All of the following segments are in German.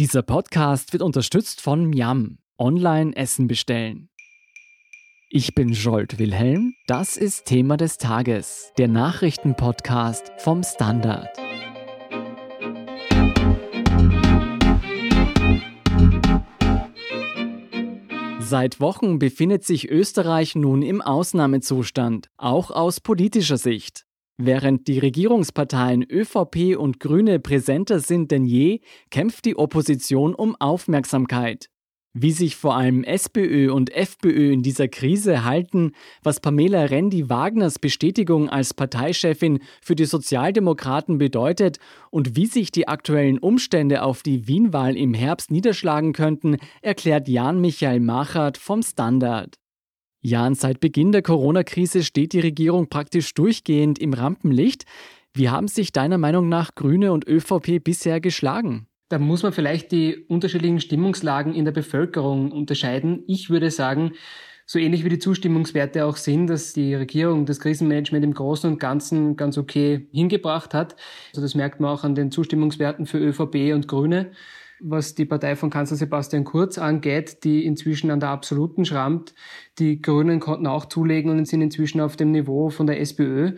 Dieser Podcast wird unterstützt von Miam. Online Essen bestellen. Ich bin Jolt Wilhelm. Das ist Thema des Tages, der Nachrichtenpodcast vom Standard. Seit Wochen befindet sich Österreich nun im Ausnahmezustand, auch aus politischer Sicht. Während die Regierungsparteien ÖVP und Grüne präsenter sind denn je, kämpft die Opposition um Aufmerksamkeit. Wie sich vor allem SPÖ und FPÖ in dieser Krise halten, was Pamela Rendi-Wagners Bestätigung als Parteichefin für die Sozialdemokraten bedeutet und wie sich die aktuellen Umstände auf die Wienwahl im Herbst niederschlagen könnten, erklärt Jan-Michael Machert vom Standard. Jan, seit Beginn der Corona-Krise steht die Regierung praktisch durchgehend im Rampenlicht. Wie haben sich deiner Meinung nach Grüne und ÖVP bisher geschlagen? Da muss man vielleicht die unterschiedlichen Stimmungslagen in der Bevölkerung unterscheiden. Ich würde sagen, so ähnlich wie die Zustimmungswerte auch sind, dass die Regierung das Krisenmanagement im Großen und Ganzen ganz okay hingebracht hat. Also das merkt man auch an den Zustimmungswerten für ÖVP und Grüne. Was die Partei von Kanzler Sebastian Kurz angeht, die inzwischen an der absoluten schrammt. Die Grünen konnten auch zulegen und sind inzwischen auf dem Niveau von der SPÖ.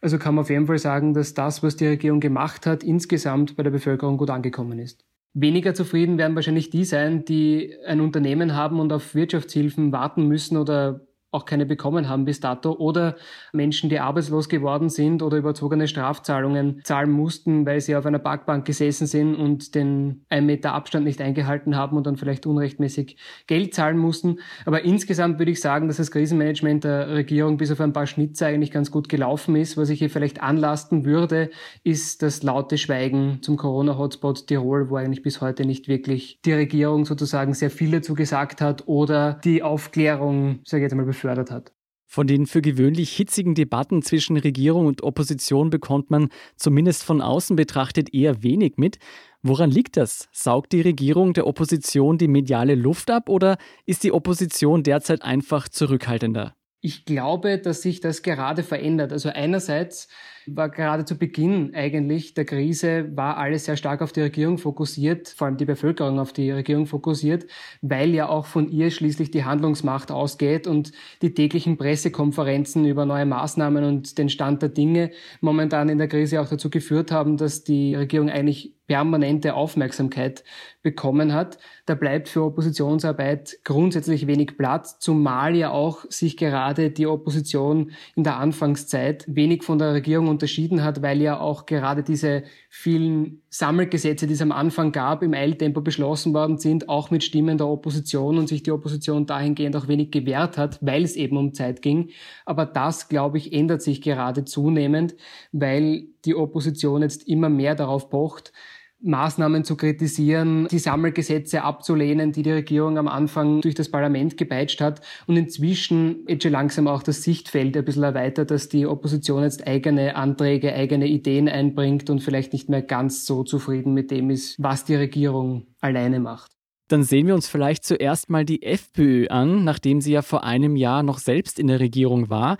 Also kann man auf jeden Fall sagen, dass das, was die Regierung gemacht hat, insgesamt bei der Bevölkerung gut angekommen ist. Weniger zufrieden werden wahrscheinlich die sein, die ein Unternehmen haben und auf Wirtschaftshilfen warten müssen oder auch keine bekommen haben bis dato oder Menschen, die arbeitslos geworden sind oder überzogene Strafzahlungen zahlen mussten, weil sie auf einer Parkbank gesessen sind und den ein Meter Abstand nicht eingehalten haben und dann vielleicht unrechtmäßig Geld zahlen mussten. Aber insgesamt würde ich sagen, dass das Krisenmanagement der Regierung bis auf ein paar Schnitze eigentlich ganz gut gelaufen ist. Was ich hier vielleicht anlasten würde, ist das laute Schweigen zum Corona-Hotspot Tirol, wo eigentlich bis heute nicht wirklich die Regierung sozusagen sehr viel dazu gesagt hat oder die Aufklärung, sage ich jetzt mal, gefördert hat. Von den für gewöhnlich hitzigen Debatten zwischen Regierung und Opposition bekommt man zumindest von außen betrachtet eher wenig mit. Woran liegt das? Saugt die Regierung der Opposition die mediale Luft ab oder ist die Opposition derzeit einfach zurückhaltender? Ich glaube, dass sich das gerade verändert. Also einerseits war gerade zu Beginn eigentlich der Krise, war alles sehr stark auf die Regierung fokussiert, vor allem die Bevölkerung auf die Regierung fokussiert, weil ja auch von ihr schließlich die Handlungsmacht ausgeht und die täglichen Pressekonferenzen über neue Maßnahmen und den Stand der Dinge momentan in der Krise auch dazu geführt haben, dass die Regierung eigentlich permanente Aufmerksamkeit bekommen hat. Da bleibt für Oppositionsarbeit grundsätzlich wenig Platz, zumal ja auch sich gerade die Opposition in der Anfangszeit wenig von der Regierung unterschieden hat, weil ja auch gerade diese vielen Sammelgesetze, die es am Anfang gab, im Eiltempo beschlossen worden sind, auch mit Stimmen der Opposition und sich die Opposition dahingehend auch wenig gewehrt hat, weil es eben um Zeit ging. Aber das, glaube ich, ändert sich gerade zunehmend, weil die Opposition jetzt immer mehr darauf pocht, Maßnahmen zu kritisieren, die Sammelgesetze abzulehnen, die die Regierung am Anfang durch das Parlament gepeitscht hat und inzwischen jetzt schon langsam auch das Sichtfeld ein bisschen erweitert, dass die Opposition jetzt eigene Anträge, eigene Ideen einbringt und vielleicht nicht mehr ganz so zufrieden mit dem ist, was die Regierung alleine macht. Dann sehen wir uns vielleicht zuerst mal die FPÖ an, nachdem sie ja vor einem Jahr noch selbst in der Regierung war.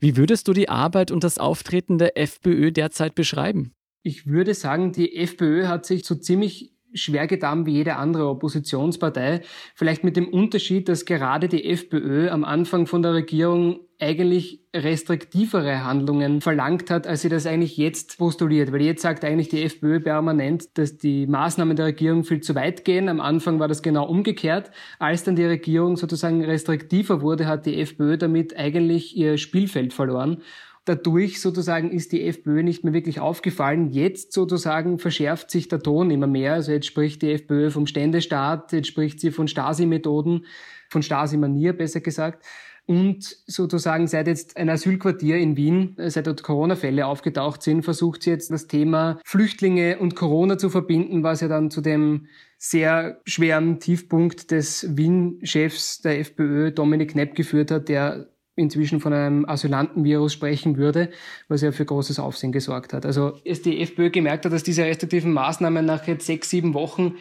Wie würdest du die Arbeit und das Auftreten der FPÖ derzeit beschreiben? Ich würde sagen, die FPÖ hat sich so ziemlich schwer getan wie jede andere Oppositionspartei. Vielleicht mit dem Unterschied, dass gerade die FPÖ am Anfang von der Regierung eigentlich restriktivere Handlungen verlangt hat, als sie das eigentlich jetzt postuliert. Weil jetzt sagt eigentlich die FPÖ permanent, dass die Maßnahmen der Regierung viel zu weit gehen. Am Anfang war das genau umgekehrt. Als dann die Regierung sozusagen restriktiver wurde, hat die FPÖ damit eigentlich ihr Spielfeld verloren. Dadurch sozusagen ist die FPÖ nicht mehr wirklich aufgefallen. Jetzt sozusagen verschärft sich der Ton immer mehr. Also jetzt spricht die FPÖ vom Ständestaat, jetzt spricht sie von Stasi-Methoden, von Stasi-Manier besser gesagt. Und sozusagen seit jetzt ein Asylquartier in Wien, seit dort Corona-Fälle aufgetaucht sind, versucht sie jetzt das Thema Flüchtlinge und Corona zu verbinden, was ja dann zu dem sehr schweren Tiefpunkt des Wien-Chefs der FPÖ, Dominik Knepp, geführt hat, der inzwischen von einem Asylantenvirus sprechen würde, was ja für großes Aufsehen gesorgt hat. Also als die FPÖ gemerkt hat, dass diese restriktiven Maßnahmen nach jetzt sechs, sieben Wochen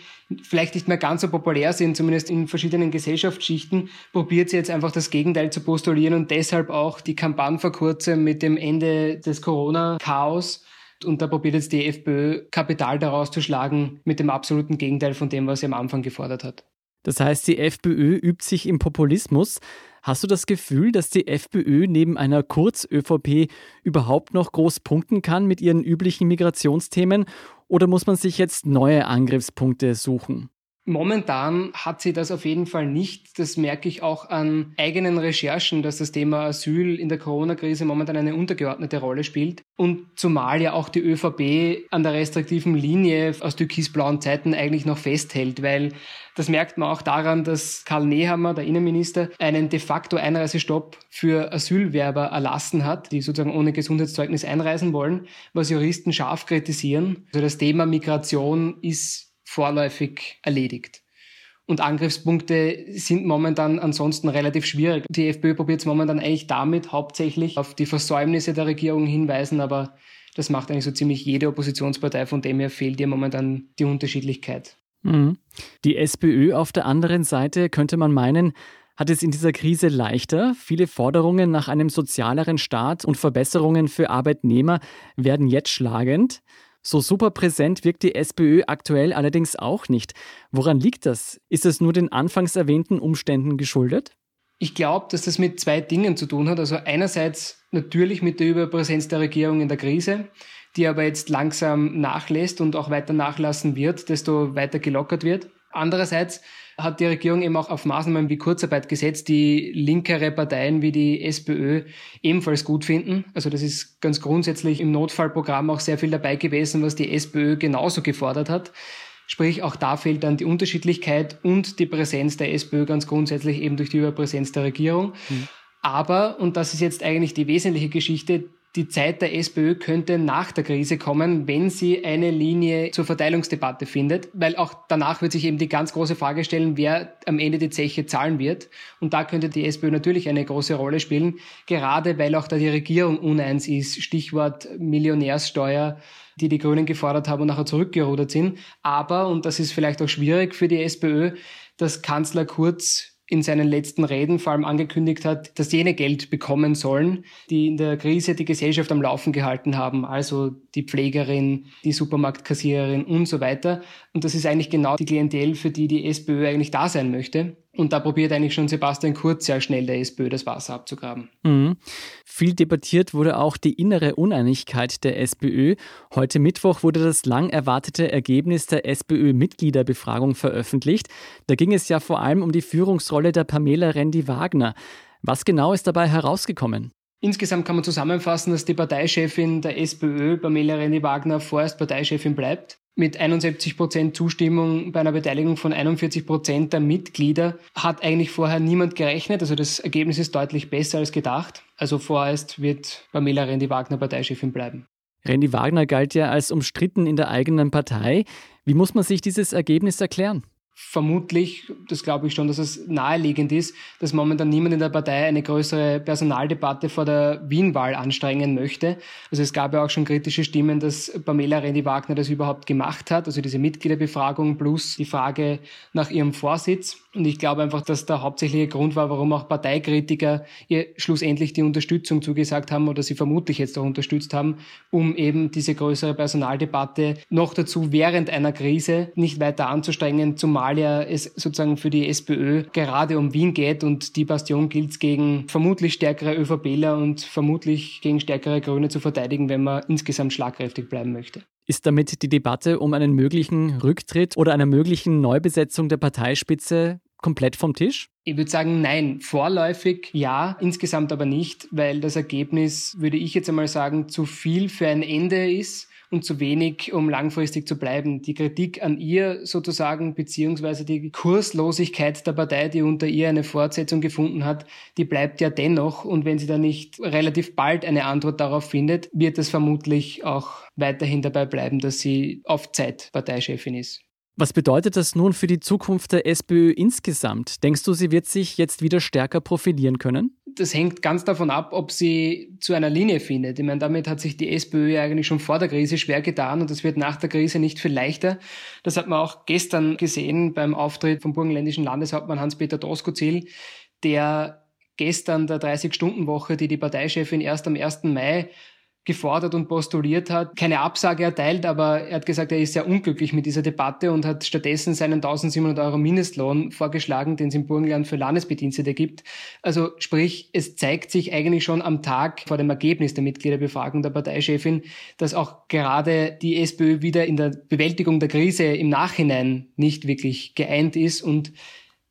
vielleicht nicht mehr ganz so populär sind, zumindest in verschiedenen Gesellschaftsschichten, probiert sie jetzt einfach das Gegenteil zu postulieren und deshalb auch die Kampagne vor kurzem mit dem Ende des Corona-Chaos Und da probiert jetzt die FPÖ Kapital daraus zu schlagen mit dem absoluten Gegenteil von dem, was sie am Anfang gefordert hat. Das heißt, die FPÖ übt sich im Populismus. Hast du das Gefühl, dass die FPÖ neben einer Kurz-ÖVP überhaupt noch groß punkten kann mit ihren üblichen Migrationsthemen? Oder muss man sich jetzt neue Angriffspunkte suchen? Momentan hat sie das auf jeden Fall nicht. Das merke ich auch an eigenen Recherchen, dass das Thema Asyl in der Corona-Krise momentan eine untergeordnete Rolle spielt. Und zumal ja auch die ÖVP an der restriktiven Linie aus türkisblauen Zeiten eigentlich noch festhält, weil das merkt man auch daran, dass Karl Nehammer, der Innenminister, einen de facto Einreisestopp für Asylwerber erlassen hat, die sozusagen ohne Gesundheitszeugnis einreisen wollen, was Juristen scharf kritisieren. Also das Thema Migration ist vorläufig erledigt. Und Angriffspunkte sind momentan ansonsten relativ schwierig. Die FPÖ probiert es momentan eigentlich damit hauptsächlich auf die Versäumnisse der Regierung hinweisen, aber das macht eigentlich so ziemlich jede Oppositionspartei, von dem her fehlt ihr momentan die Unterschiedlichkeit. Mhm. Die SPÖ auf der anderen Seite könnte man meinen, hat es in dieser Krise leichter. Viele Forderungen nach einem sozialeren Staat und Verbesserungen für Arbeitnehmer werden jetzt schlagend. So super präsent wirkt die SPÖ aktuell allerdings auch nicht. Woran liegt das? Ist es nur den anfangs erwähnten Umständen geschuldet? Ich glaube, dass das mit zwei Dingen zu tun hat. Also einerseits natürlich mit der Überpräsenz der Regierung in der Krise, die aber jetzt langsam nachlässt und auch weiter nachlassen wird, desto weiter gelockert wird. Andererseits hat die Regierung eben auch auf Maßnahmen wie Kurzarbeit gesetzt, die linkere Parteien wie die SPÖ ebenfalls gut finden. Also das ist ganz grundsätzlich im Notfallprogramm auch sehr viel dabei gewesen, was die SPÖ genauso gefordert hat. Sprich, auch da fehlt dann die Unterschiedlichkeit und die Präsenz der SPÖ ganz grundsätzlich eben durch die Überpräsenz der Regierung. Mhm. Aber, und das ist jetzt eigentlich die wesentliche Geschichte, die Zeit der SPÖ könnte nach der Krise kommen, wenn sie eine Linie zur Verteilungsdebatte findet, weil auch danach wird sich eben die ganz große Frage stellen, wer am Ende die Zeche zahlen wird. Und da könnte die SPÖ natürlich eine große Rolle spielen, gerade weil auch da die Regierung uneins ist. Stichwort Millionärssteuer die die Grünen gefordert haben und nachher zurückgerudert sind. Aber, und das ist vielleicht auch schwierig für die SPÖ, dass Kanzler Kurz in seinen letzten Reden vor allem angekündigt hat, dass jene Geld bekommen sollen, die in der Krise die Gesellschaft am Laufen gehalten haben, also die Pflegerin, die Supermarktkassiererin und so weiter. Und das ist eigentlich genau die Klientel, für die die SPÖ eigentlich da sein möchte. Und da probiert eigentlich schon Sebastian Kurz sehr schnell der SPÖ das Wasser abzugraben. Mhm. Viel debattiert wurde auch die innere Uneinigkeit der SPÖ. Heute Mittwoch wurde das lang erwartete Ergebnis der SPÖ-Mitgliederbefragung veröffentlicht. Da ging es ja vor allem um die Führungsrolle der Pamela Rendi-Wagner. Was genau ist dabei herausgekommen? Insgesamt kann man zusammenfassen, dass die Parteichefin der SPÖ, Pamela Rendi-Wagner, vorerst Parteichefin bleibt mit 71 Prozent Zustimmung bei einer Beteiligung von 41 Prozent der Mitglieder hat eigentlich vorher niemand gerechnet. Also das Ergebnis ist deutlich besser als gedacht. Also vorerst wird Pamela Rendi-Wagner Parteichefin bleiben. Rendi Wagner galt ja als umstritten in der eigenen Partei. Wie muss man sich dieses Ergebnis erklären? Vermutlich, das glaube ich schon, dass es naheliegend ist, dass momentan niemand in der Partei eine größere Personaldebatte vor der Wien-Wahl anstrengen möchte. Also es gab ja auch schon kritische Stimmen, dass Pamela Rendi-Wagner das überhaupt gemacht hat, also diese Mitgliederbefragung plus die Frage nach ihrem Vorsitz. Und ich glaube einfach, dass der hauptsächliche Grund war, warum auch Parteikritiker ihr schlussendlich die Unterstützung zugesagt haben oder sie vermutlich jetzt auch unterstützt haben, um eben diese größere Personaldebatte noch dazu während einer Krise nicht weiter anzustrengen, zumal ja es sozusagen für die SPÖ gerade um Wien geht und die Bastion gilt gegen vermutlich stärkere ÖVPler und vermutlich gegen stärkere Grüne zu verteidigen, wenn man insgesamt schlagkräftig bleiben möchte. Ist damit die Debatte um einen möglichen Rücktritt oder einer möglichen Neubesetzung der Parteispitze komplett vom Tisch? Ich würde sagen, nein. Vorläufig ja, insgesamt aber nicht, weil das Ergebnis, würde ich jetzt einmal sagen, zu viel für ein Ende ist und zu wenig, um langfristig zu bleiben. Die Kritik an ihr sozusagen, beziehungsweise die Kurslosigkeit der Partei, die unter ihr eine Fortsetzung gefunden hat, die bleibt ja dennoch. Und wenn sie dann nicht relativ bald eine Antwort darauf findet, wird es vermutlich auch weiterhin dabei bleiben, dass sie auf Zeit Parteichefin ist. Was bedeutet das nun für die Zukunft der SPÖ insgesamt? Denkst du, sie wird sich jetzt wieder stärker profilieren können? Das hängt ganz davon ab, ob sie zu einer Linie findet. Ich meine, damit hat sich die SPÖ eigentlich schon vor der Krise schwer getan und das wird nach der Krise nicht viel leichter. Das hat man auch gestern gesehen beim Auftritt vom burgenländischen Landeshauptmann Hans-Peter Doskozil, der gestern der 30-Stunden-Woche, die die Parteichefin erst am 1. Mai gefordert und postuliert hat, keine Absage erteilt, aber er hat gesagt, er ist sehr unglücklich mit dieser Debatte und hat stattdessen seinen 1700 Euro Mindestlohn vorgeschlagen, den es im Burgenland für Landesbedienstete gibt. Also sprich, es zeigt sich eigentlich schon am Tag vor dem Ergebnis der Mitgliederbefragung der Parteichefin, dass auch gerade die SPÖ wieder in der Bewältigung der Krise im Nachhinein nicht wirklich geeint ist und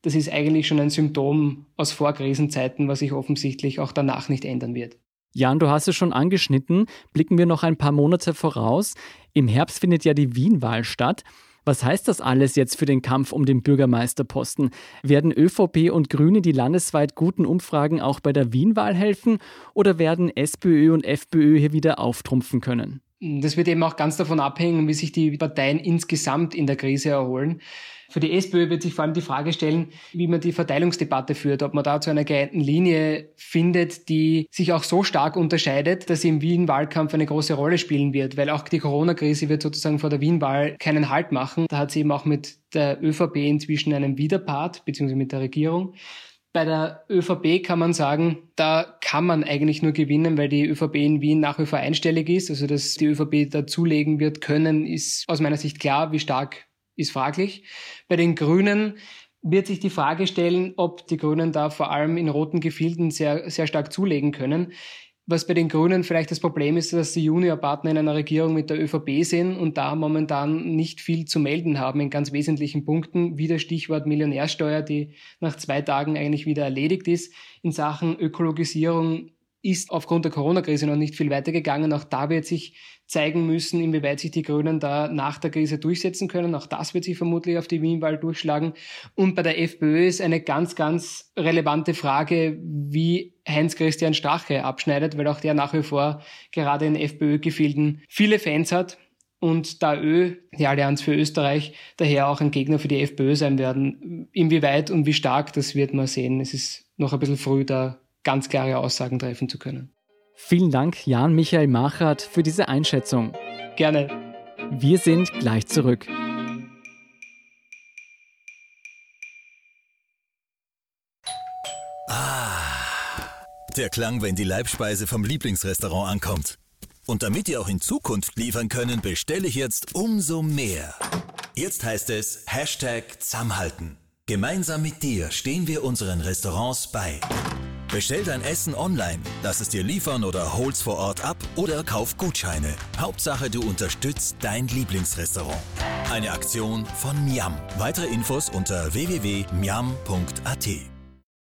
das ist eigentlich schon ein Symptom aus Vorkrisenzeiten, was sich offensichtlich auch danach nicht ändern wird. Jan, du hast es schon angeschnitten. Blicken wir noch ein paar Monate voraus. Im Herbst findet ja die Wien-Wahl statt. Was heißt das alles jetzt für den Kampf um den Bürgermeisterposten? Werden ÖVP und Grüne die landesweit guten Umfragen auch bei der Wien-Wahl helfen oder werden SPÖ und FPÖ hier wieder auftrumpfen können? Das wird eben auch ganz davon abhängen, wie sich die Parteien insgesamt in der Krise erholen. Für die SPÖ wird sich vor allem die Frage stellen, wie man die Verteilungsdebatte führt, ob man da zu einer geeinten Linie findet, die sich auch so stark unterscheidet, dass sie im Wien-Wahlkampf eine große Rolle spielen wird, weil auch die Corona-Krise wird sozusagen vor der Wien-Wahl keinen Halt machen. Da hat sie eben auch mit der ÖVP inzwischen einen Widerpart, beziehungsweise mit der Regierung. Bei der ÖVP kann man sagen, da kann man eigentlich nur gewinnen, weil die ÖVP in Wien nach wie vor einstellig ist. Also, dass die ÖVP dazulegen wird können, ist aus meiner Sicht klar. Wie stark ist fraglich. Bei den Grünen wird sich die Frage stellen, ob die Grünen da vor allem in roten Gefilden sehr, sehr stark zulegen können. Was bei den Grünen vielleicht das Problem ist, dass die Juniorpartner in einer Regierung mit der ÖVP sind und da momentan nicht viel zu melden haben in ganz wesentlichen Punkten, wie das Stichwort Millionärsteuer, die nach zwei Tagen eigentlich wieder erledigt ist. In Sachen Ökologisierung ist aufgrund der Corona-Krise noch nicht viel weitergegangen. Auch da wird sich zeigen müssen, inwieweit sich die Grünen da nach der Krise durchsetzen können. Auch das wird sich vermutlich auf die Wienwahl durchschlagen. Und bei der FPÖ ist eine ganz, ganz relevante Frage, wie Heinz-Christian Strache abschneidet, weil auch der nach wie vor gerade in FPÖ-Gefilden viele Fans hat. Und da Ö, die Allianz für Österreich, daher auch ein Gegner für die FPÖ sein werden. Inwieweit und wie stark, das wird man sehen. Es ist noch ein bisschen früh, da ganz klare Aussagen treffen zu können. Vielen Dank, Jan Michael Machert, für diese Einschätzung. Gerne. Wir sind gleich zurück. Ah, der Klang, wenn die Leibspeise vom Lieblingsrestaurant ankommt. Und damit ihr auch in Zukunft liefern können, bestelle ich jetzt umso mehr. Jetzt heißt es Hashtag Zusammenhalten. Gemeinsam mit dir stehen wir unseren Restaurants bei. Bestell dein Essen online, lass es dir liefern oder hol's vor Ort ab oder kauf Gutscheine. Hauptsache, du unterstützt dein Lieblingsrestaurant. Eine Aktion von Miam. Weitere Infos unter www.miam.at.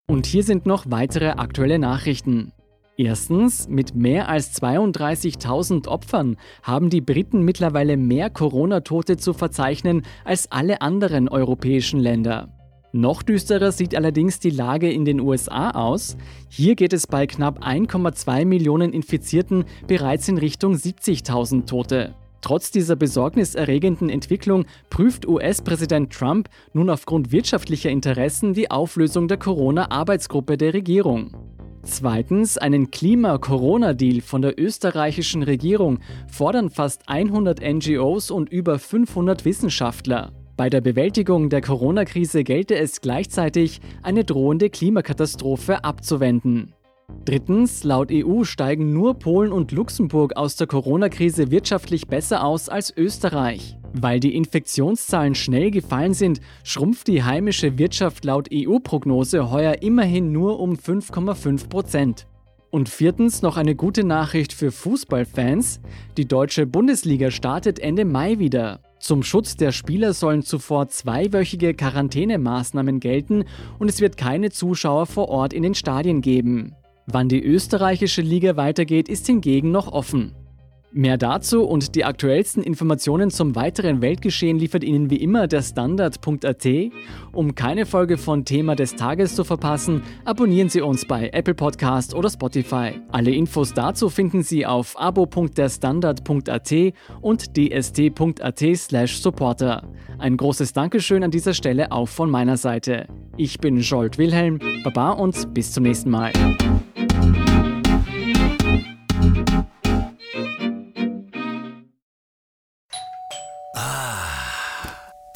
Und hier sind noch weitere aktuelle Nachrichten. Erstens, mit mehr als 32.000 Opfern haben die Briten mittlerweile mehr Corona-Tote zu verzeichnen als alle anderen europäischen Länder. Noch düsterer sieht allerdings die Lage in den USA aus. Hier geht es bei knapp 1,2 Millionen Infizierten bereits in Richtung 70.000 Tote. Trotz dieser besorgniserregenden Entwicklung prüft US-Präsident Trump nun aufgrund wirtschaftlicher Interessen die Auflösung der Corona-Arbeitsgruppe der Regierung. Zweitens, einen Klima-Corona-Deal von der österreichischen Regierung fordern fast 100 NGOs und über 500 Wissenschaftler. Bei der Bewältigung der Corona-Krise gelte es gleichzeitig, eine drohende Klimakatastrophe abzuwenden. Drittens, laut EU steigen nur Polen und Luxemburg aus der Corona-Krise wirtschaftlich besser aus als Österreich. Weil die Infektionszahlen schnell gefallen sind, schrumpft die heimische Wirtschaft laut EU-Prognose heuer immerhin nur um 5,5 Prozent. Und viertens noch eine gute Nachricht für Fußballfans. Die deutsche Bundesliga startet Ende Mai wieder. Zum Schutz der Spieler sollen zuvor zweiwöchige Quarantänemaßnahmen gelten und es wird keine Zuschauer vor Ort in den Stadien geben. Wann die österreichische Liga weitergeht, ist hingegen noch offen. Mehr dazu und die aktuellsten Informationen zum weiteren Weltgeschehen liefert Ihnen wie immer der Standard.at. Um keine Folge von Thema des Tages zu verpassen, abonnieren Sie uns bei Apple Podcast oder Spotify. Alle Infos dazu finden Sie auf abo.derstandard.at und dst.at/supporter. Ein großes Dankeschön an dieser Stelle auch von meiner Seite. Ich bin Jolt Wilhelm, Baba und bis zum nächsten Mal.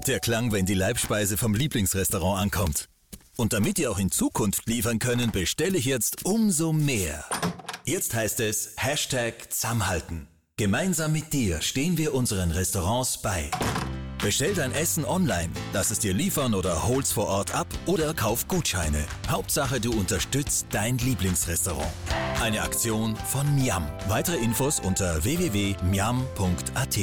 Der Klang, wenn die Leibspeise vom Lieblingsrestaurant ankommt. Und damit ihr auch in Zukunft liefern können, bestelle ich jetzt umso mehr. Jetzt heißt es Hashtag Zusammenhalten. Gemeinsam mit dir stehen wir unseren Restaurants bei. Bestell dein Essen online, lass es dir liefern oder hol's vor Ort ab oder kauf Gutscheine. Hauptsache, du unterstützt dein Lieblingsrestaurant. Eine Aktion von Miam. Weitere Infos unter www.miam.at.